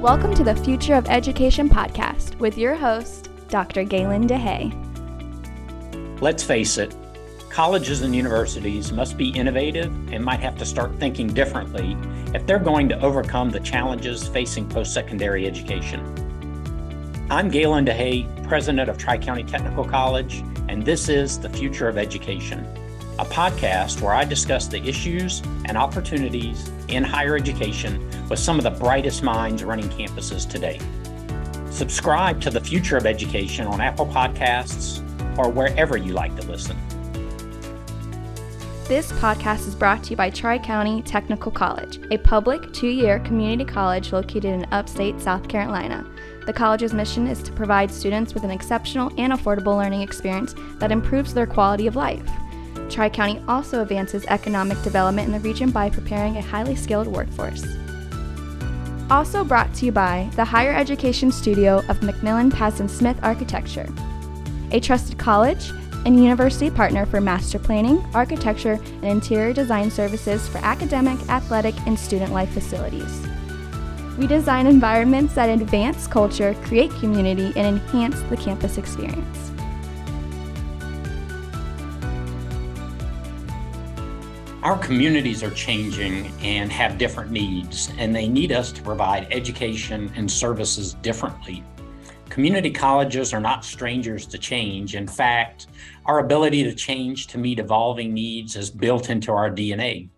Welcome to the Future of Education podcast with your host, Dr. Galen DeHay. Let's face it, colleges and universities must be innovative and might have to start thinking differently if they're going to overcome the challenges facing post secondary education. I'm Galen DeHay, president of Tri County Technical College, and this is The Future of Education, a podcast where I discuss the issues and opportunities in higher education with some of the brightest minds running campuses today. Subscribe to the future of education on Apple Podcasts or wherever you like to listen. This podcast is brought to you by Tri County Technical College, a public two year community college located in upstate South Carolina. The college's mission is to provide students with an exceptional and affordable learning experience that improves their quality of life. Tri County also advances economic development in the region by preparing a highly skilled workforce. Also brought to you by the Higher Education Studio of McMillan Pazdan Smith Architecture, a trusted college and university partner for master planning, architecture, and interior design services for academic, athletic, and student life facilities. We design environments that advance culture, create community, and enhance the campus experience. Our communities are changing and have different needs, and they need us to provide education and services differently. Community colleges are not strangers to change. In fact, our ability to change to meet evolving needs is built into our DNA.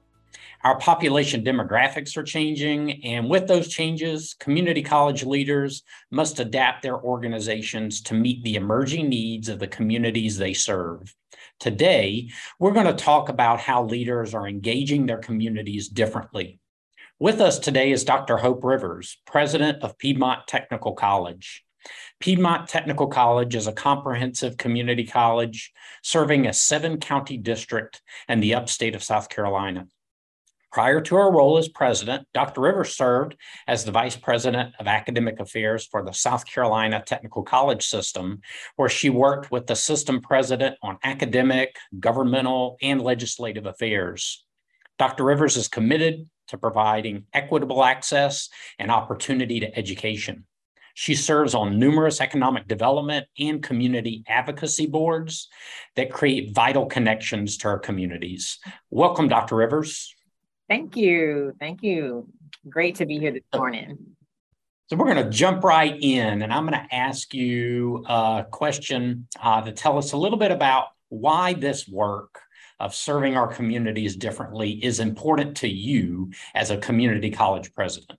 Our population demographics are changing, and with those changes, community college leaders must adapt their organizations to meet the emerging needs of the communities they serve. Today, we're going to talk about how leaders are engaging their communities differently. With us today is Dr. Hope Rivers, president of Piedmont Technical College. Piedmont Technical College is a comprehensive community college serving a seven county district and the upstate of South Carolina. Prior to her role as president, Dr. Rivers served as the vice president of academic affairs for the South Carolina Technical College System, where she worked with the system president on academic, governmental, and legislative affairs. Dr. Rivers is committed to providing equitable access and opportunity to education. She serves on numerous economic development and community advocacy boards that create vital connections to our communities. Welcome, Dr. Rivers. Thank you. Thank you. Great to be here this morning. So we're going to jump right in, and I'm going to ask you a question uh, to tell us a little bit about why this work of serving our communities differently is important to you as a community college president.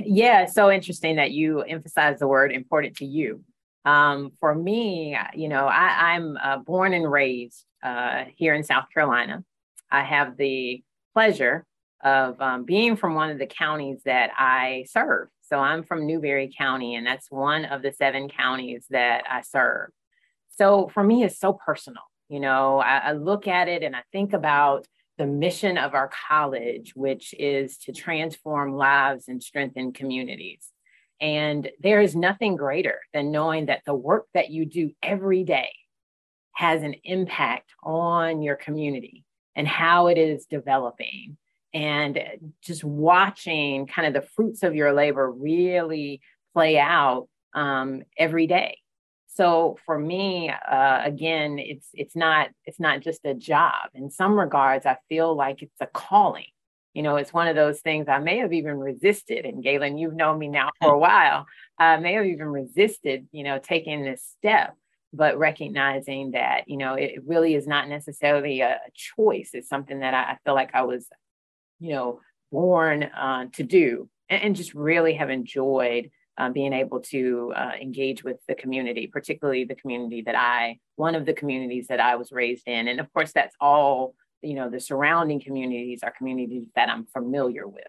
Yeah, so interesting that you emphasize the word important to you. Um, for me, you know, I, am uh, born and raised uh, here in South Carolina. I have the pleasure of um, being from one of the counties that I serve. So I'm from Newberry County, and that's one of the seven counties that I serve. So for me, it's so personal. You know, I, I look at it and I think about the mission of our college, which is to transform lives and strengthen communities. And there is nothing greater than knowing that the work that you do every day has an impact on your community and how it is developing. And just watching kind of the fruits of your labor really play out um, every day. So for me uh, again it's it's not it's not just a job. In some regards i feel like it's a calling. You know it's one of those things i may have even resisted and galen you've known me now for a while. I may have even resisted you know taking this step but recognizing that you know it really is not necessarily a, choice it's something that I, feel like i was you know born uh, to do and, and, just really have enjoyed uh, being able to uh, engage with the community particularly the community that i one of the communities that i was raised in and of course that's all you know the surrounding communities are communities that i'm familiar with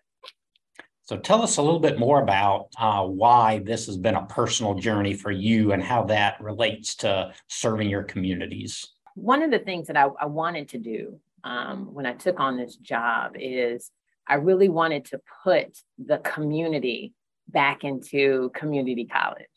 so tell us a little bit more about uh, why this has been a personal journey for you and how that relates to serving your communities. One of the things that I, I wanted to do um, when I took on this job is I really wanted to put the community back into community college.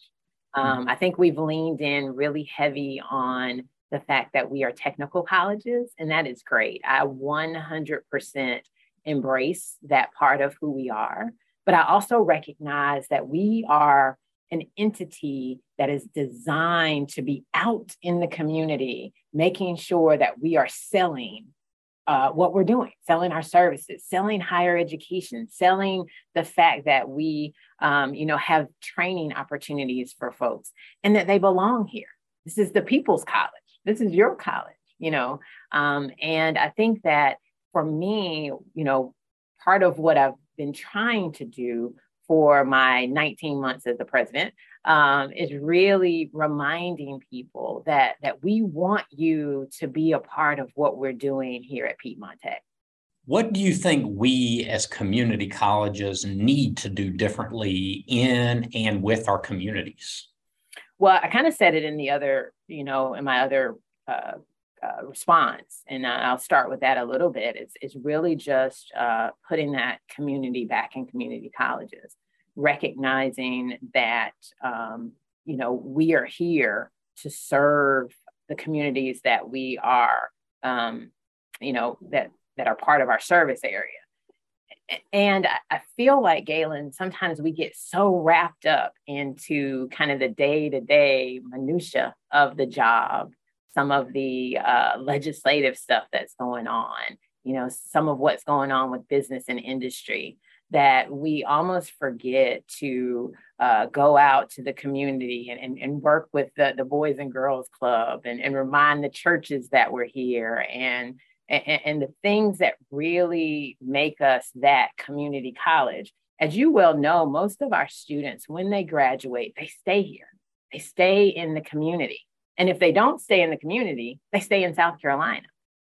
Um, I think we've leaned in really heavy on the fact that we are technical colleges, and that is great. I 100% embrace that part of who we are. But I also recognize that we are an entity that is designed to be out in the community, making sure that we are selling uh, what we're doing, selling our services, selling higher education, selling the fact that we, um, you know, have training opportunities for folks and that they belong here. This is the people's college. This is your college, you know. Um, and I think that for me, you know, part of what I've been trying to do for my 19 months as the president um, is really reminding people that that we want you to be a part of what we're doing here at Piedmont Tech. What do you think we as community colleges need to do differently in and with our communities? Well, I kind of said it in the other, you know, in my other uh, uh, response, and I'll start with that a little bit. It's, it's really just uh, putting that community back in community colleges, recognizing that, um, you know, we are here to serve the communities that we are, um, you know, that that are part of our service area. And I feel like Galen, sometimes we get so wrapped up into kind of the day to day minutia of the job some of the uh, legislative stuff that's going on, you know, some of what's going on with business and industry, that we almost forget to uh, go out to the community and, and, and work with the, the Boys and Girls Club and, and remind the churches that we're here and, and, and the things that really make us that community college. As you well know, most of our students, when they graduate, they stay here. They stay in the community. And if they don't stay in the community, they stay in South Carolina.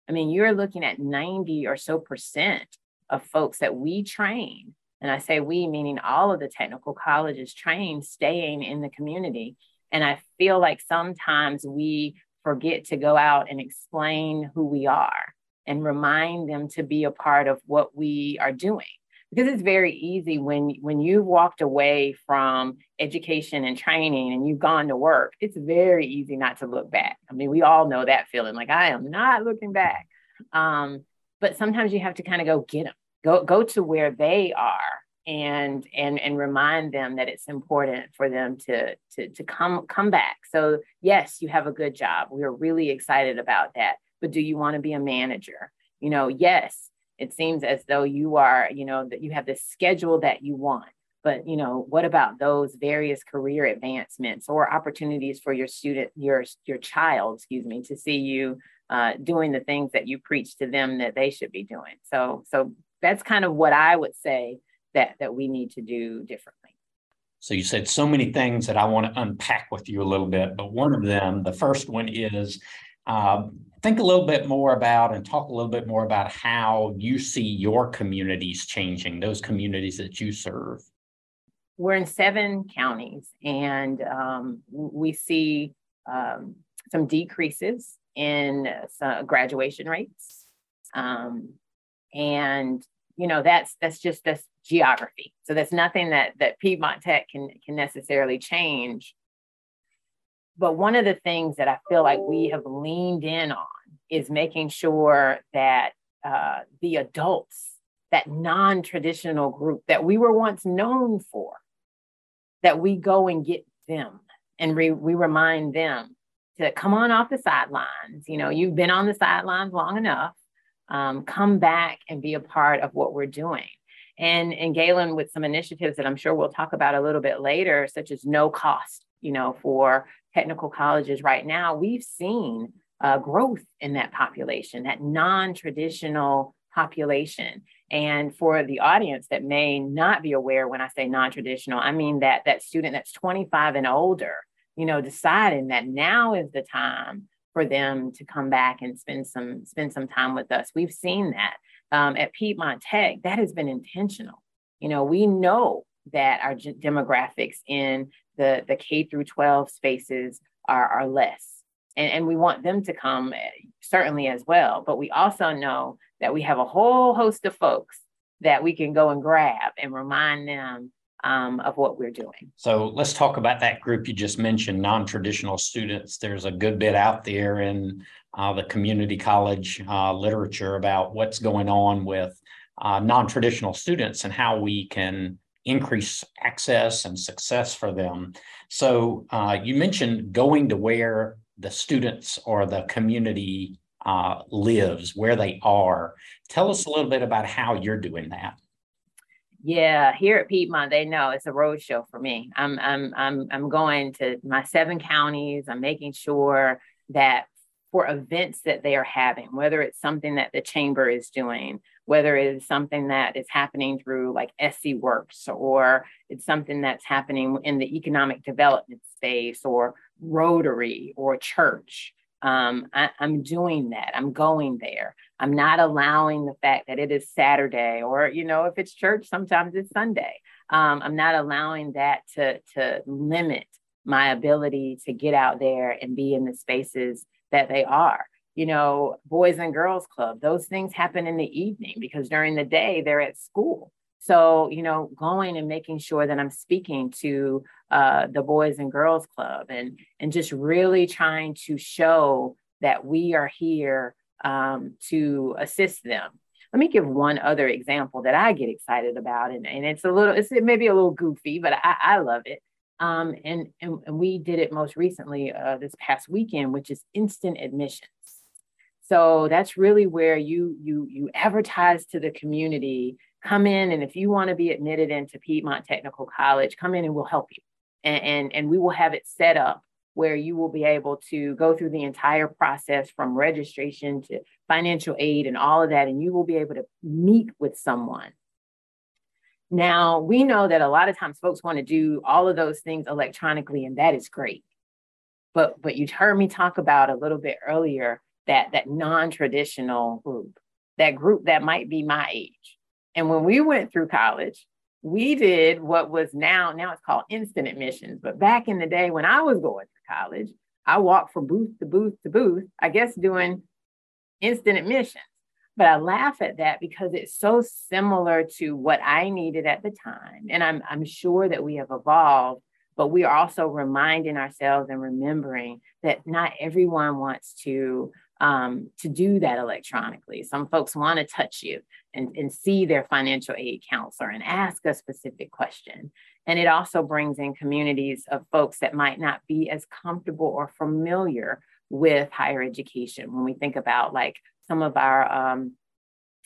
I mean, you're looking at 90 or so percent of folks that we train. And I say we, meaning all of the technical colleges train staying in the community. And I feel like sometimes we forget to go out and explain who we are and remind them to be a part of what we are doing because it's very easy when when you've walked away from education and training and you've gone to work it's very easy not to look back. I mean we all know that feeling like i am not looking back. Um, but sometimes you have to kind of go get them go go to where they are and and and remind them that it's important for them to to to come come back. So yes you have a good job. We are really excited about that. But do you want to be a manager? You know yes it seems as though you are, you know, that you have the schedule that you want. But you know, what about those various career advancements or opportunities for your student, your your child, excuse me, to see you uh, doing the things that you preach to them that they should be doing? So, so that's kind of what I would say that that we need to do differently. So you said so many things that I want to unpack with you a little bit, but one of them, the first one is um, think a little bit more about and talk a little bit more about how you see your communities changing, those communities that you serve. We're in seven counties, and um, we see um, some decreases in some graduation rates, um, and you know that's that's just that's geography. So that's nothing that that Piedmont Tech can can necessarily change but one of the things that I feel like we have leaned in on is making sure that uh, the adults, that non traditional group that we were once known for, that we go and get them and re- we remind them to come on off the sidelines. You know, you've been on the sidelines long enough. Um, come back and be a part of what we're doing. And, and Galen, with some initiatives that I'm sure we'll talk about a little bit later, such as no cost, you know, for technical colleges right now, we've seen uh, growth in that population, that non traditional population. And for the audience that may not be aware when I say non traditional, I mean that that student that's 25 and older, you know, deciding that now is the time for them to come back and spend some spend some time with us. We've seen that um, at Piedmont Tech. That has been intentional. You know, we know that our demographics in the, the K through 12 spaces are, are less. And, and we want them to come eh, certainly as well. But we also know that we have a whole host of folks that we can go and grab and remind them um, of what we're doing. So let's talk about that group you just mentioned, non traditional students. There's a good bit out there in uh, the community college uh, literature about what's going on with uh, non traditional students and how we can increase access and success for them. So uh, you mentioned going to where the students or the community uh, lives, where they are. Tell us a little bit about how you're doing that. Yeah, here at Piedmont, they know it's a road show for me. I'm I'm I'm I'm going to my seven counties. I'm making sure that for events that they are having, whether it's something that the chamber is doing, whether it's something that is happening through like SC Works, or it's something that's happening in the economic development space, or Rotary, or church. Um, I, I'm doing that. I'm going there. I'm not allowing the fact that it is Saturday, or you know, if it's church, sometimes it's Sunday. Um, I'm not allowing that to to limit my ability to get out there and be in the spaces that they are you know, Boys and Girls Club. Those things happen in the evening because during the day they're at school. So, you know, going and making sure that I'm speaking to uh, the Boys and Girls Club and, and just really trying to show that we are here um, to assist them. Let me give one other example that I get excited about. And, and it's a little, it's maybe a little goofy, but I, I love it. Um, and, and, and we did it most recently uh, this past weekend, which is instant admissions. So that's really where you you you advertise to the community, come in, and if you want to be admitted into Piedmont Technical College, come in and we'll help you. And, and, and we will have it set up where you will be able to go through the entire process from registration to financial aid and all of that, and you will be able to meet with someone. Now, we know that a lot of times folks want to do all of those things electronically, and that is great. But, but you heard me talk about a little bit earlier that that non-traditional group, that group that might be my age. And when we went through college, we did what was now now it's called instant admissions. But back in the day when I was going to college, I walked from booth to booth to booth, I guess doing instant admissions. But I laugh at that because it's so similar to what I needed at the time. And I'm, I'm sure that we have evolved, but we are also reminding ourselves and remembering that not everyone wants to um, to do that electronically. Some folks want to touch you and, and see their financial aid counselor and ask a specific question. And it also brings in communities of folks that might not be as comfortable or familiar with higher education. When we think about like some of our um,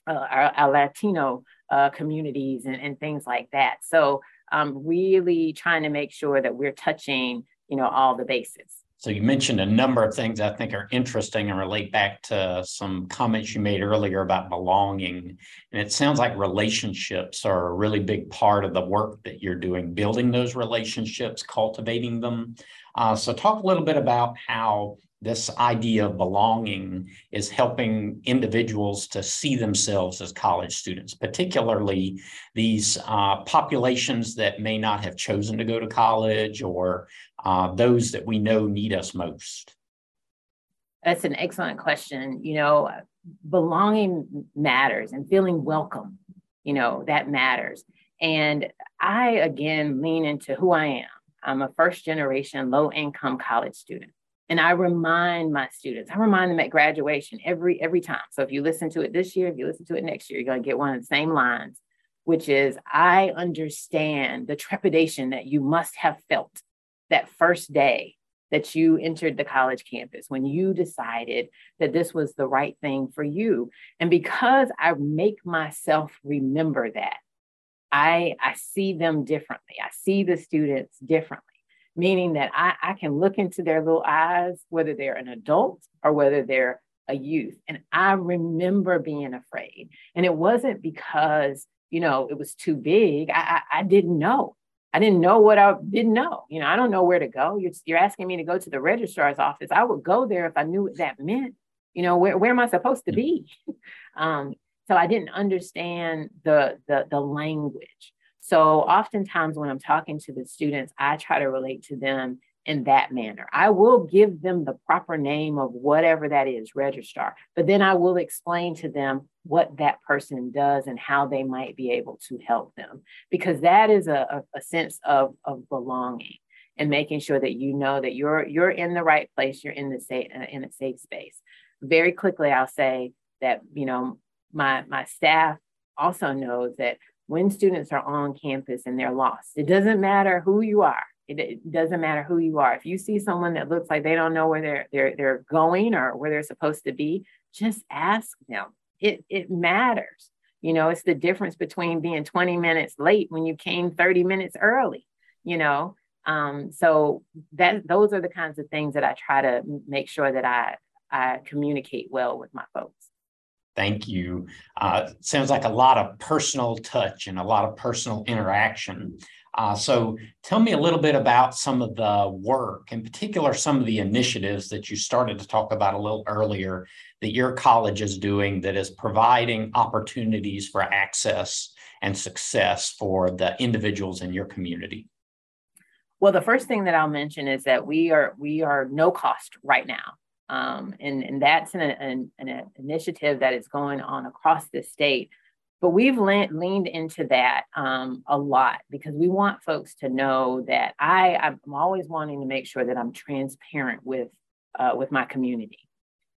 uh, our, our, Latino uh, communities and, and, things like that. So um, really trying to make sure that we're touching, you know, all the bases. So you mentioned a number of things I think are interesting and relate back to some comments you made earlier about belonging. And it sounds like relationships are a really big part of the work that you're doing, building those relationships, cultivating them. Uh, so talk a little bit about how this idea of belonging is helping individuals to see themselves as college students, particularly these uh, populations that may not have chosen to go to college or uh, those that we know need us most? That's an excellent question. You know, belonging matters and feeling welcome, you know, that matters. And I, again, lean into who I am. I'm a first generation low income college student. And I remind my students, I remind them at graduation every every time. So if you listen to it this year, if you listen to it next year, you're going to get one of the same lines, which is I understand the trepidation that you must have felt that first day that you entered the college campus when you decided that this was the right thing for you. And because I make myself remember that, I, I see them differently. I see the students differently, meaning that I, I can look into their little eyes, whether they're an adult or whether they're a youth. And I remember being afraid. And it wasn't because, you know, it was too big. I, I, I didn't know. I didn't know what I didn't know. You know, I don't know where to go. You're, you're asking me to go to the registrar's office. I would go there if I knew what that meant. You know, where, where am I supposed to be? um, so I didn't understand the, the, the language. So oftentimes when I'm talking to the students, I try to relate to them in that manner. I will give them the proper name of whatever that is, registrar, but then I will explain to them what that person does and how they might be able to help them, because that is a, a, sense of, of belonging and making sure that you know that you're you're in the right place, you're in the safe uh, in a safe space. Very quickly, I'll say that you know my my staff also knows that when students are on campus and they're lost. It doesn't matter who you are. It, it, doesn't matter who you are. If you see someone that looks like they don't know where they're they're they're going or where they're supposed to be, just ask them. It it matters. You know, it's the difference between being 20 minutes late when you came 30 minutes early, you know. Um, so that those are the kinds of things that I try to make sure that I I communicate well with my folks. Thank you. Uh, sounds like a lot of personal touch and a lot of personal interaction. Uh, so tell me a little bit about some of the work, in particular, some of the initiatives that you started to talk about a little earlier that your college is doing that is providing opportunities for access and success for the individuals in your community. Well, the first thing that I'll mention is that we are we are no cost right now. Um, and, and that's an, an, an, initiative that is going on across the state. But we've le- leaned into that um, a lot because we want folks to know that I, I'm always wanting to make sure that I'm transparent with, uh, with my community.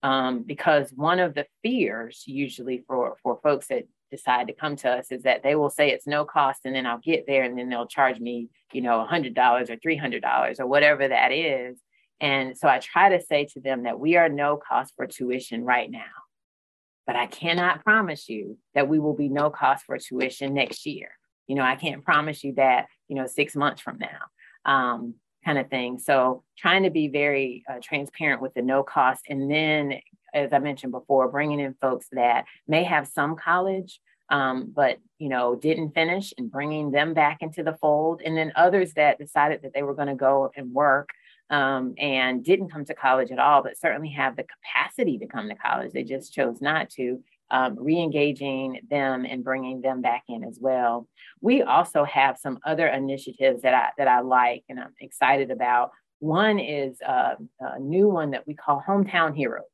Um, because one of the fears usually for, for folks that decide to come to us is that they will say it's no cost and then I'll get there and then they'll charge me, you know, $100 or $300 or whatever that is. And so I try to say to them that we are no cost for tuition right now. But I cannot promise you that we will be no cost for tuition next year. You know, I can't promise you that, you know, six months from now, um, kind of thing. So trying to be very uh, transparent with the no cost. And then, as I mentioned before, bringing in folks that may have some college, um, but you know didn't finish and bringing them back into the fold and then others that decided that they were going to go and work um, and didn't come to college at all, but certainly have the capacity to come to college. They just chose not to. Um, re-engaging them and bringing them back in as well. We also have some other initiatives that I that I like and I'm excited about. One is uh, a new one that we call Hometown Heroes.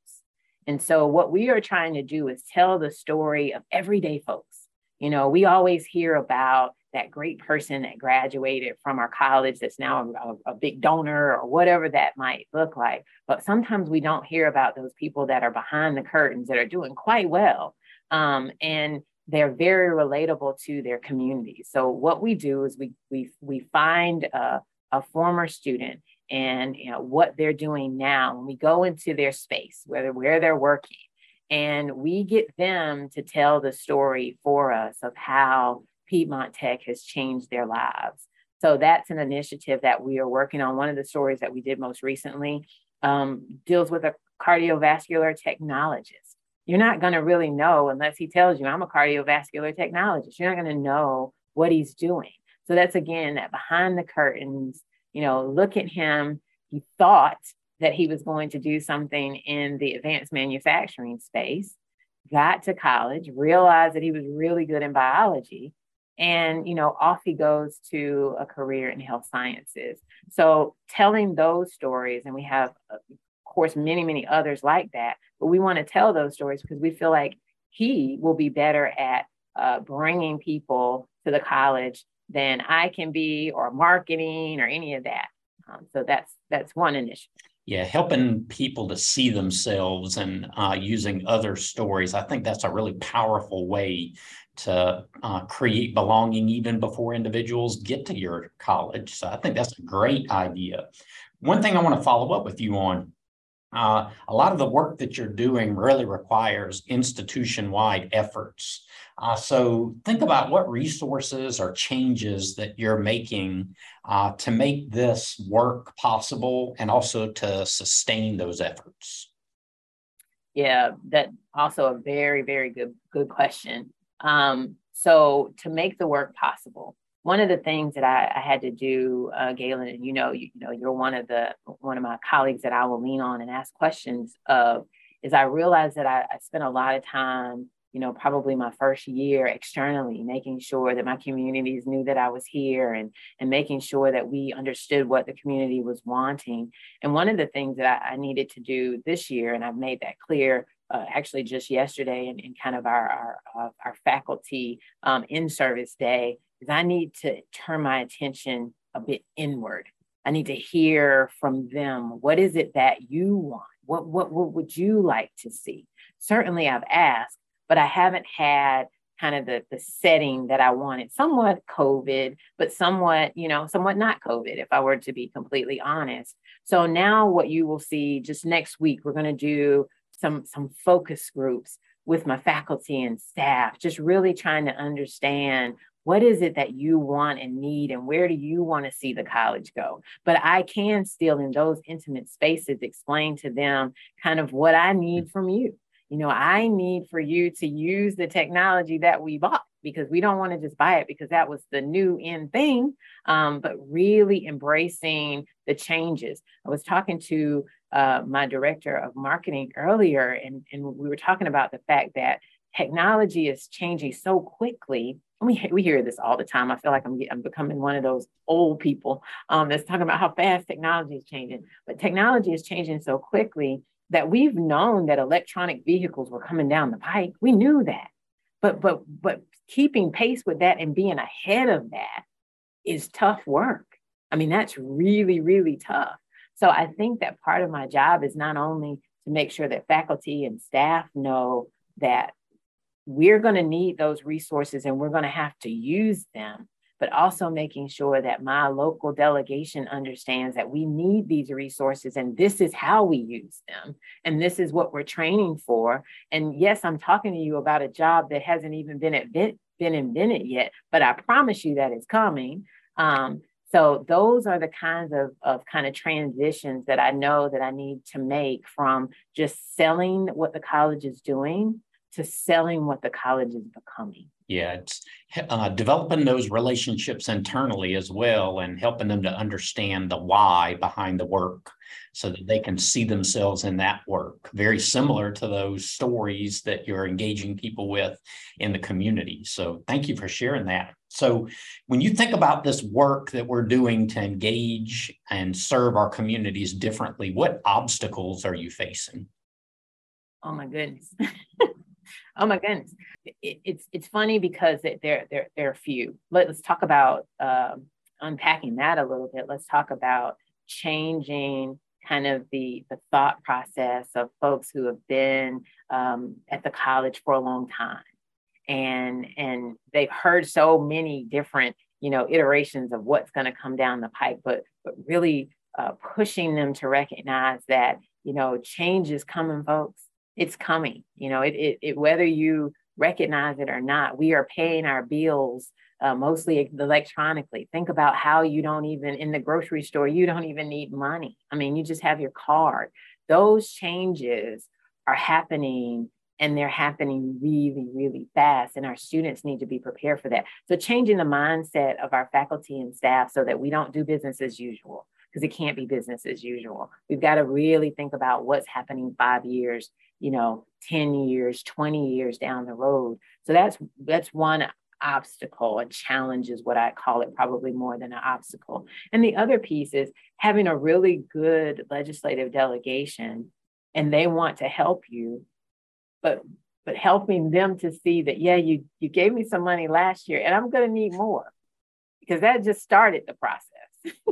And so what we are trying to do is tell the story of everyday folks. You know, we always hear about that great person that graduated from our college that's now a, a, big donor or whatever that might look like. But sometimes we don't hear about those people that are behind the curtains that are doing quite well. Um, and they're very relatable to their community. So what we do is we we we find a, a former student and you know what they're doing now. When we go into their space, whether where they're working, and we get them to tell the story for us of how Piedmont Tech has changed their lives. So that's an initiative that we are working on. One of the stories that we did most recently um, deals with a cardiovascular technologist. You're not going to really know unless he tells you, I'm a cardiovascular technologist. You're not going to know what he's doing. So that's again that behind the curtains, you know, look at him. He thought that he was going to do something in the advanced manufacturing space, got to college, realized that he was really good in biology, and you know off he goes to a career in health sciences so telling those stories and we have of course many many others like that but we want to tell those stories because we feel like he will be better at uh, bringing people to the college than i can be or marketing or any of that um, so that's that's one initiative yeah, helping people to see themselves and uh, using other stories. I think that's a really powerful way to uh, create belonging even before individuals get to your college. So I think that's a great idea. One thing I want to follow up with you on uh, a lot of the work that you're doing really requires institution wide efforts. Uh, so think about what resources or changes that you're making uh, to make this work possible and also to sustain those efforts. Yeah, that also a very, very good, good question. Um, so to make the work possible, one of the things that I, I had to do, uh, Galen, and you know, you, you, know, you're one of the one of my colleagues that I will lean on and ask questions of, is I realized that I, I spent a lot of time, you know, probably my first year externally, making sure that my communities knew that I was here and and making sure that we understood what the community was wanting. And one of the things that I, I needed to do this year, and I've made that clear uh, actually just yesterday in, in kind of our, our, uh, our faculty um, in service day is I need to turn my attention a bit inward. I need to hear from them. What is it that you want? What, what, what would you like to see? Certainly I've asked, but I haven't had kind of the, the setting that I wanted, somewhat COVID, but somewhat, you know, somewhat not COVID, if I were to be completely honest. So now what you will see just next week, we're going to do some, some focus groups with my faculty and staff, just really trying to understand what is it that you want and need and where do you want to see the college go? But i can still in those intimate spaces explain to them kind of what i need mm. from you. You know, I need for you to use the technology that we bought because we don't want to just buy it because that was the new in thing, um, but really embracing the changes. I was talking to uh, my director of marketing earlier, and, and we were talking about the fact that technology is changing so quickly. We, we hear this all the time. I feel like I'm, I'm becoming one of those old people um, that's talking about how fast technology is changing. But technology is changing so quickly that we've known that electronic vehicles were coming down the pike. We knew that. But but but keeping pace with that and being ahead of that is tough work. I mean, that's really, really tough. So I think that part of my job is not only to make sure that faculty and staff know that we're going to need those resources and we're going to have to use them, but also making sure that my local delegation understands that we need these resources and this is how we use them. And this is what we're training for. And yes, I'm talking to you about a job that hasn't even been, invent, been invented yet, but I promise you that it's coming. Um, so those are the kinds of, of kind of transitions that I know that I need to make from just selling what the college is doing to selling what the college is becoming. Yeah, it's uh, developing those relationships internally as well and helping them to understand the why behind the work so that they can see themselves in that work. Very similar to those stories that you're engaging people with in the community. So thank you for sharing that. So when you think about this work that we're doing to engage and serve our communities differently, what obstacles are you facing? Oh my goodness. Oh my goodness, it, it's it's funny because it, there there there are few. Let, us talk about uh, unpacking that a little bit. Let's talk about changing kind of the the thought process of folks who have been um, at the college for a long time, and and they've heard so many different you know iterations of what's going to come down the pike, but but really uh, pushing them to recognize that you know change is coming, folks it's coming. You know, it, it, it whether you recognize it or not, we are paying our bills uh, mostly electronically. Think about how you don't even in the grocery store, you don't even need money. I mean, you just have your card. Those changes are happening and they're happening really, really fast. And our students need to be prepared for that. So, changing the mindset of our faculty and staff so that we don't do business as usual, because it can't be business as usual. We've got to really think about what's happening five years you know 10 years 20 years down the road. So that's that's one obstacle a challenge is what i call it probably more than an obstacle. And the other piece is having a really good legislative delegation and they want to help you but but helping them to see that yeah you you gave me some money last year and i'm going to need more because that just started the process.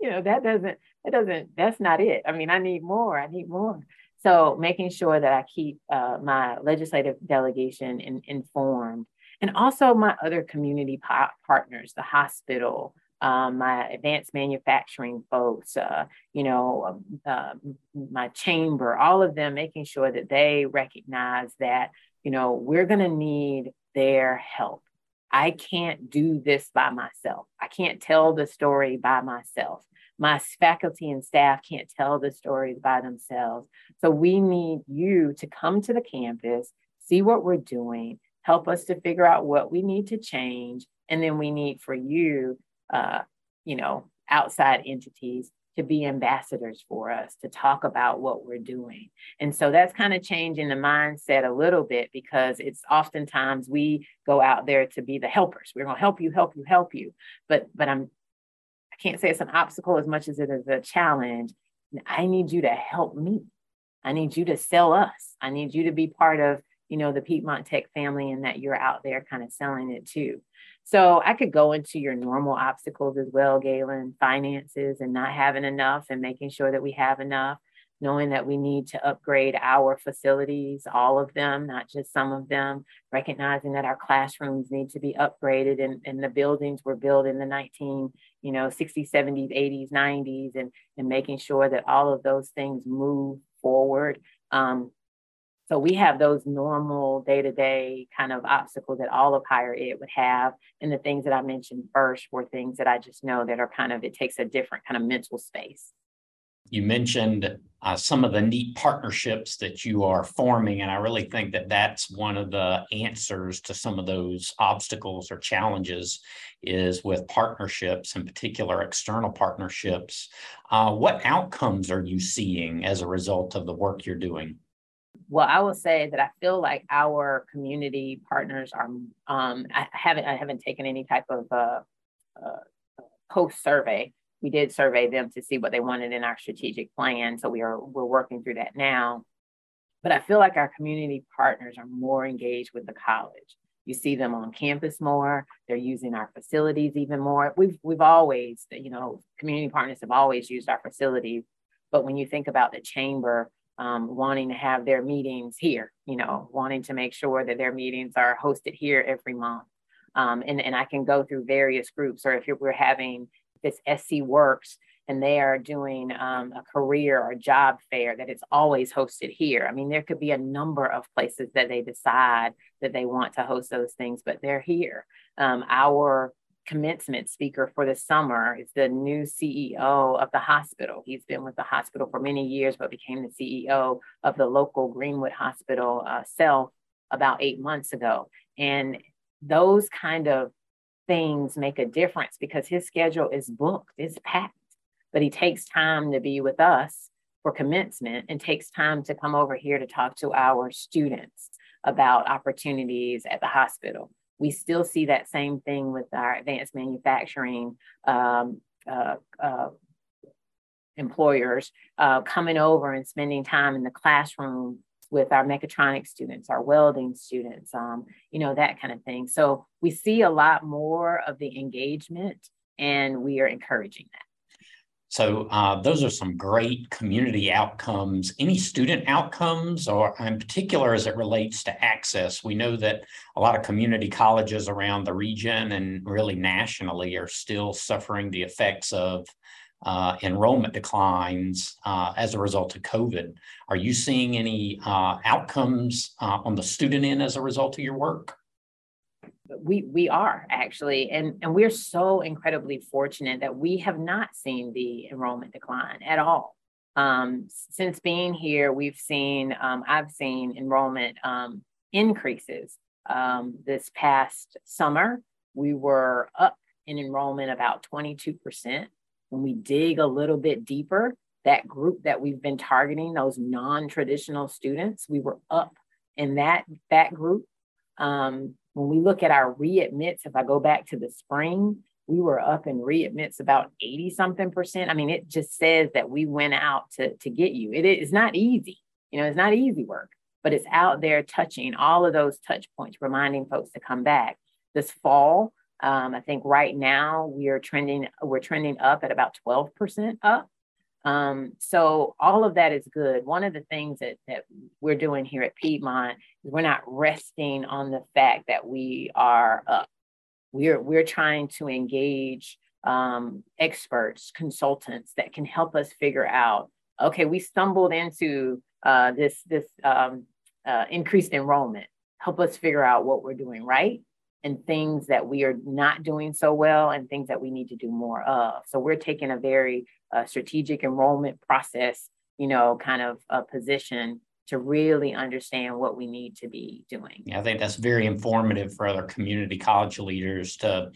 You know that doesn't that doesn't that's not it. I mean i need more i need more so making sure that I keep uh, my legislative delegation in, informed and also my other community pa- partners, the hospital, um, my advanced manufacturing folks, uh, you know, uh, my chamber, all of them, making sure that they recognize that, you know, we're going to need their help. I can't do this by myself. I can't tell the story by myself my faculty and staff can't tell the stories by themselves. So we need you to come to the campus, see what we're doing, help us to figure out what we need to change. And then we need for you, uh, you know, outside entities to be ambassadors for us to talk about what we're doing. And so that's kind of changing the mindset a little bit because it's oftentimes we go out there to be the helpers. We're going to help you, help you, help you. But but I'm can't say it's an obstacle as much as it is a challenge. I need you to help me. I need you to sell us. I need you to be part of, you know, the Piedmont Tech family and that you're out there kind of selling it too. So I could go into your normal obstacles as well, Galen, finances and not having enough and making sure that we have enough. knowing that we need to upgrade our facilities, all of them, not just some of them, recognizing that our classrooms need to be upgraded and, and the buildings were built in the 19, you know, 60s, 70s, 80s, 90s, and, and making sure that all of those things move forward. Um, so we have those normal day-to-day kind of obstacles that all of higher ed would have. And the things that I mentioned first were things that I just know that are kind of, it takes a different kind of mental space. You mentioned uh, some of the neat partnerships that you are forming, and I really think that that's one of the answers to some of those obstacles or challenges is with partnerships, in particular external partnerships. Uh, what outcomes are you seeing as a result of the work you're doing? Well, I will say that I feel like our community partners are. Um, I haven't I haven't taken any type of uh, uh, post survey. We did survey them to see what they wanted in our strategic plan, so we are we're working through that now. But I feel like our community partners are more engaged with the college. You see them on campus more. They're using our facilities even more. We've we've always, you know, community partners have always used our facilities. But when you think about the chamber, um, wanting to have their meetings here, you know, wanting to make sure that their meetings are hosted here every month. Um, and, and I can go through various groups, or if we're having this SC Works and they are doing um, a career or job fair, that it's always hosted here. I mean, there could be a number of places that they decide that they want to host those things, but they're here. Um, our commencement speaker for the summer is the new CEO of the hospital. He's been with the hospital for many years, but became the CEO of the local Greenwood Hospital uh, cell about eight months ago. And those kind of things make a difference because his schedule is booked, it's packed, but he takes time to be with us for commencement and takes time to come over here to talk to our students about opportunities at the hospital. We still see that same thing with our advanced manufacturing um, uh, uh, employers uh, coming over and spending time in the classroom with our mechatronics students, our welding students, um, you know, that kind of thing. So we see a lot more of the engagement and we are encouraging that. So uh, those are some great community outcomes. Any student outcomes, or in particular as it relates to access, we know that a lot of community colleges around the region and really nationally are still suffering the effects of uh, enrollment declines uh, as a result of COVID. Are you seeing any uh, outcomes uh, on the student end as a result of your work? we we are actually and and we're so incredibly fortunate that we have not seen the enrollment decline at all um, since being here we've seen um, i've seen enrollment um, increases um, this past summer we were up in enrollment about 22% when we dig a little bit deeper that group that we've been targeting those non-traditional students we were up in that that group um, when we look at our readmits, if I go back to the spring, we were up in readmits about 80 something percent. I mean, it just says that we went out to, to get you. It is not easy. You know, it's not easy work, but it's out there touching all of those touch points, reminding folks to come back. This fall, um, I think right now we are trending, we're trending up at about 12% up. Um, so all of that is good. One of the things that, that we're doing here at Piedmont is we're not resting on the fact that we are up. We're, we're trying to engage um, experts, consultants that can help us figure out, okay, we stumbled into uh, this, this um, uh, increased enrollment. Help us figure out what we're doing right and things that we are not doing so well and things that we need to do more of. So we're taking a very uh, strategic enrollment process, you know, kind of a position to really understand what we need to be doing. Yeah, I think that's very informative for other community college leaders to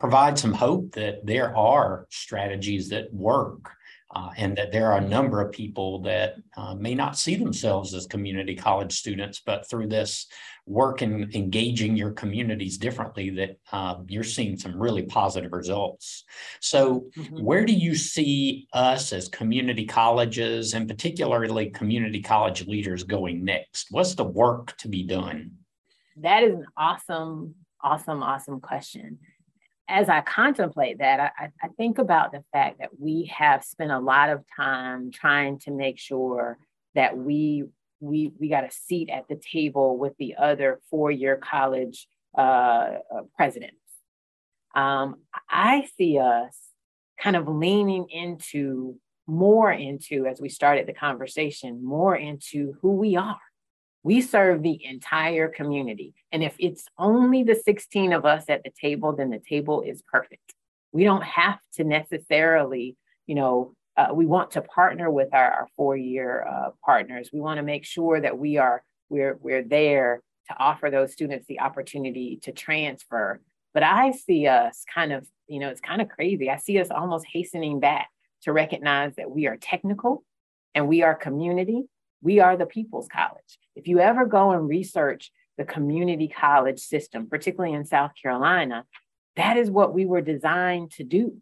provide some hope that there are strategies that work uh, and that there are a number of people that uh, may not see themselves as community college students, but through this work and engaging your communities differently, that uh, you're seeing some really positive results. So, mm-hmm. where do you see us as community colleges and particularly community college leaders going next? What's the work to be done? That is an awesome, awesome, awesome question. As I contemplate that, I, I think about the fact that we have spent a lot of time trying to make sure that we we we got a seat at the table with the other four-year college uh, presidents. Um, I see us kind of leaning into more into, as we started the conversation, more into who we are. We serve the entire community. And if it's only the 16 of us at the table, then the table is perfect. We don't have to necessarily, you know, uh, we want to partner with our, our four-year uh, partners. We want to make sure that we are we're we're there to offer those students the opportunity to transfer. But I see us kind of, you know, it's kind of crazy. I see us almost hastening back to recognize that we are technical and we are community. We are the people's college. If you ever go and research the community college system, particularly in South Carolina, that is what we were designed to do.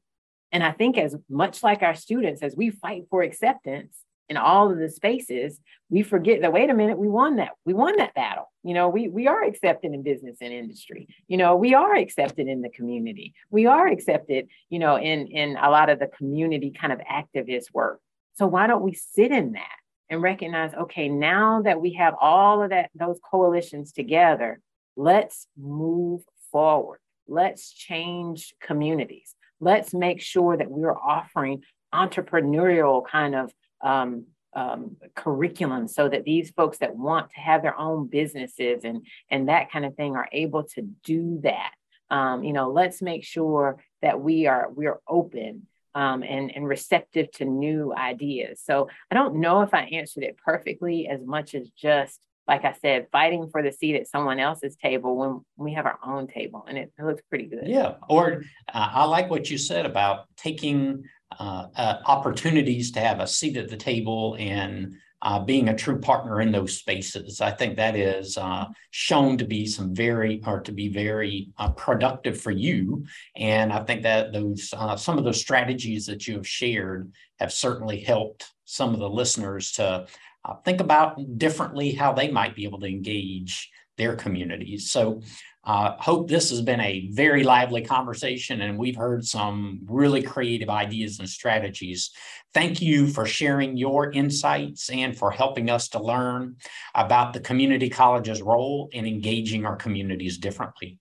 And I think, as much like our students, as we fight for acceptance in all of the spaces, we forget that wait a minute, we won that. We won that battle. You know, we we are accepted in business and industry. You know, we are accepted in the community. We are accepted, you know, in in a lot of the community kind of activist work. So why don't we sit in that and recognize, okay, now that we have all of that, those coalitions together, let's move forward. Let's change communities. Let's make sure that we're offering entrepreneurial kind of um, um, curriculum so that these folks that want to have their own businesses and and that kind of thing are able to do that. Um, you know, let's make sure that we are we are open um, and, and receptive to new ideas. So I don't know if I answered it perfectly as much as just, like I said, fighting for the seat at someone else's table when we have our own table. And it, it looks pretty good. Yeah. Or uh, I like what you said about taking uh, uh, opportunities to have a seat at the table and uh, being a true partner in those spaces. I think that is uh, shown to be some very or to be very uh, productive for you. And I think that those uh, some of those strategies that you have shared have certainly helped some of the listeners to uh, think about differently how they might be able to engage their communities. So uh, Hope this has been a very lively conversation and we've heard some really creative ideas and strategies. Thank you for sharing your insights and for helping us to learn about the community college's role in engaging our communities differently.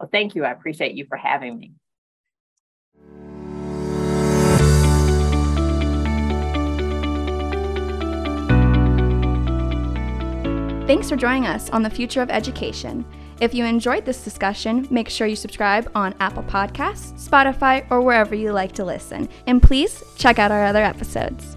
Well, thank you. I appreciate you for having me. Thanks for joining us on the Future of Education. If you enjoyed this discussion, make sure you subscribe on Apple Podcasts, Spotify, or wherever you like to listen. And please check out our other episodes.